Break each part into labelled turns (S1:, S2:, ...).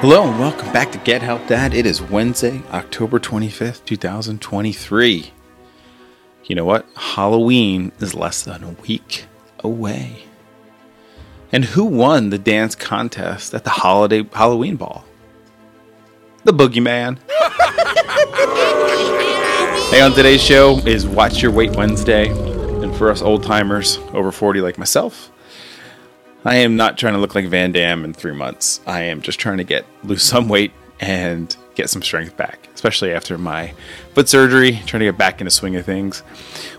S1: Hello and welcome back to Get Help Dad. It is Wednesday, October 25th, 2023. You know what? Halloween is less than a week away. And who won the dance contest at the holiday Halloween ball? The Boogeyman. hey, on today's show is Watch Your Weight Wednesday. And for us old timers over 40 like myself, I am not trying to look like Van Damme in three months. I am just trying to get lose some weight and get some strength back, especially after my foot surgery, trying to get back into swing of things.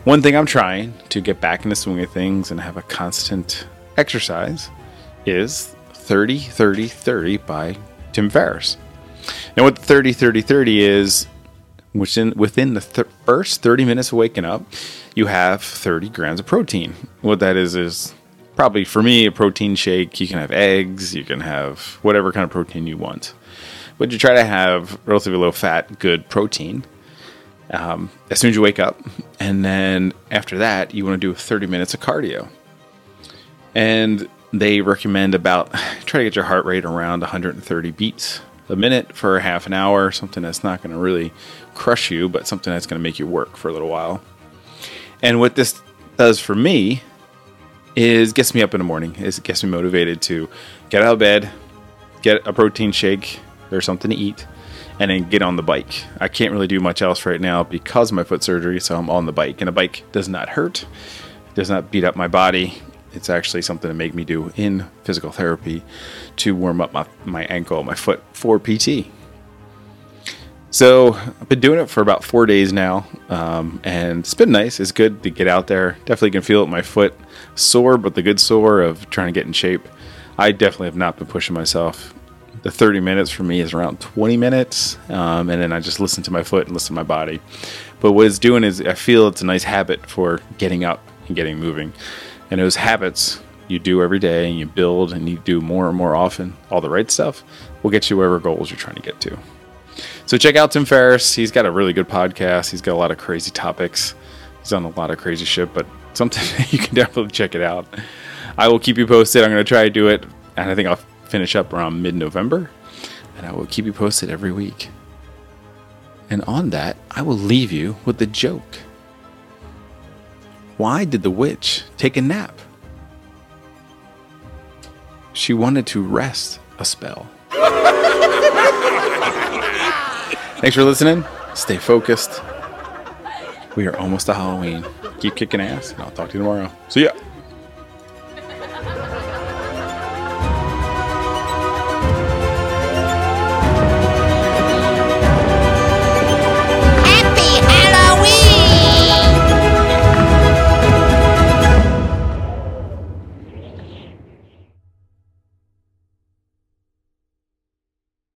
S1: One thing I'm trying to get back into swing of things and have a constant exercise is 30 30 30 by Tim Ferriss. Now what 30 30 30 is within within the th- first 30 minutes of waking up, you have 30 grams of protein. What that is is probably for me a protein shake. You can have eggs, you can have whatever kind of protein you want, but you try to have relatively low fat, good protein. Um, as soon as you wake up, and then after that, you want to do 30 minutes of cardio. And they recommend about try to get your heart rate around 130 beats a minute for half an hour, something that's not going to really crush you, but something that's going to make you work for a little while. And what this does for me is gets me up in the morning. It gets me motivated to get out of bed, get a protein shake or something to eat, and then get on the bike. I can't really do much else right now because of my foot surgery, so I'm on the bike. And a bike does not hurt, It does not beat up my body. It's actually something to make me do in physical therapy to warm up my, my ankle, my foot for PT. So I've been doing it for about four days now, um, and it's been nice. It's good to get out there. Definitely can feel it my foot sore, but the good sore of trying to get in shape. I definitely have not been pushing myself. The 30 minutes for me is around 20 minutes, um, and then I just listen to my foot and listen to my body. But what it's doing is I feel it's a nice habit for getting up and getting moving. And those habits you do every day and you build and you do more and more often, all the right stuff, will get you wherever goals you're trying to get to. So check out Tim Ferriss. He's got a really good podcast. He's got a lot of crazy topics. He's on a lot of crazy shit, but something you can definitely check it out. I will keep you posted. I'm going to try to do it, and I think I'll finish up around mid November, and I will keep you posted every week. And on that, I will leave you with the joke. Why did the witch take a nap? She wanted to rest a spell. Thanks for listening. Stay focused. We are almost to Halloween. Keep kicking ass, and I'll talk to you tomorrow. See ya.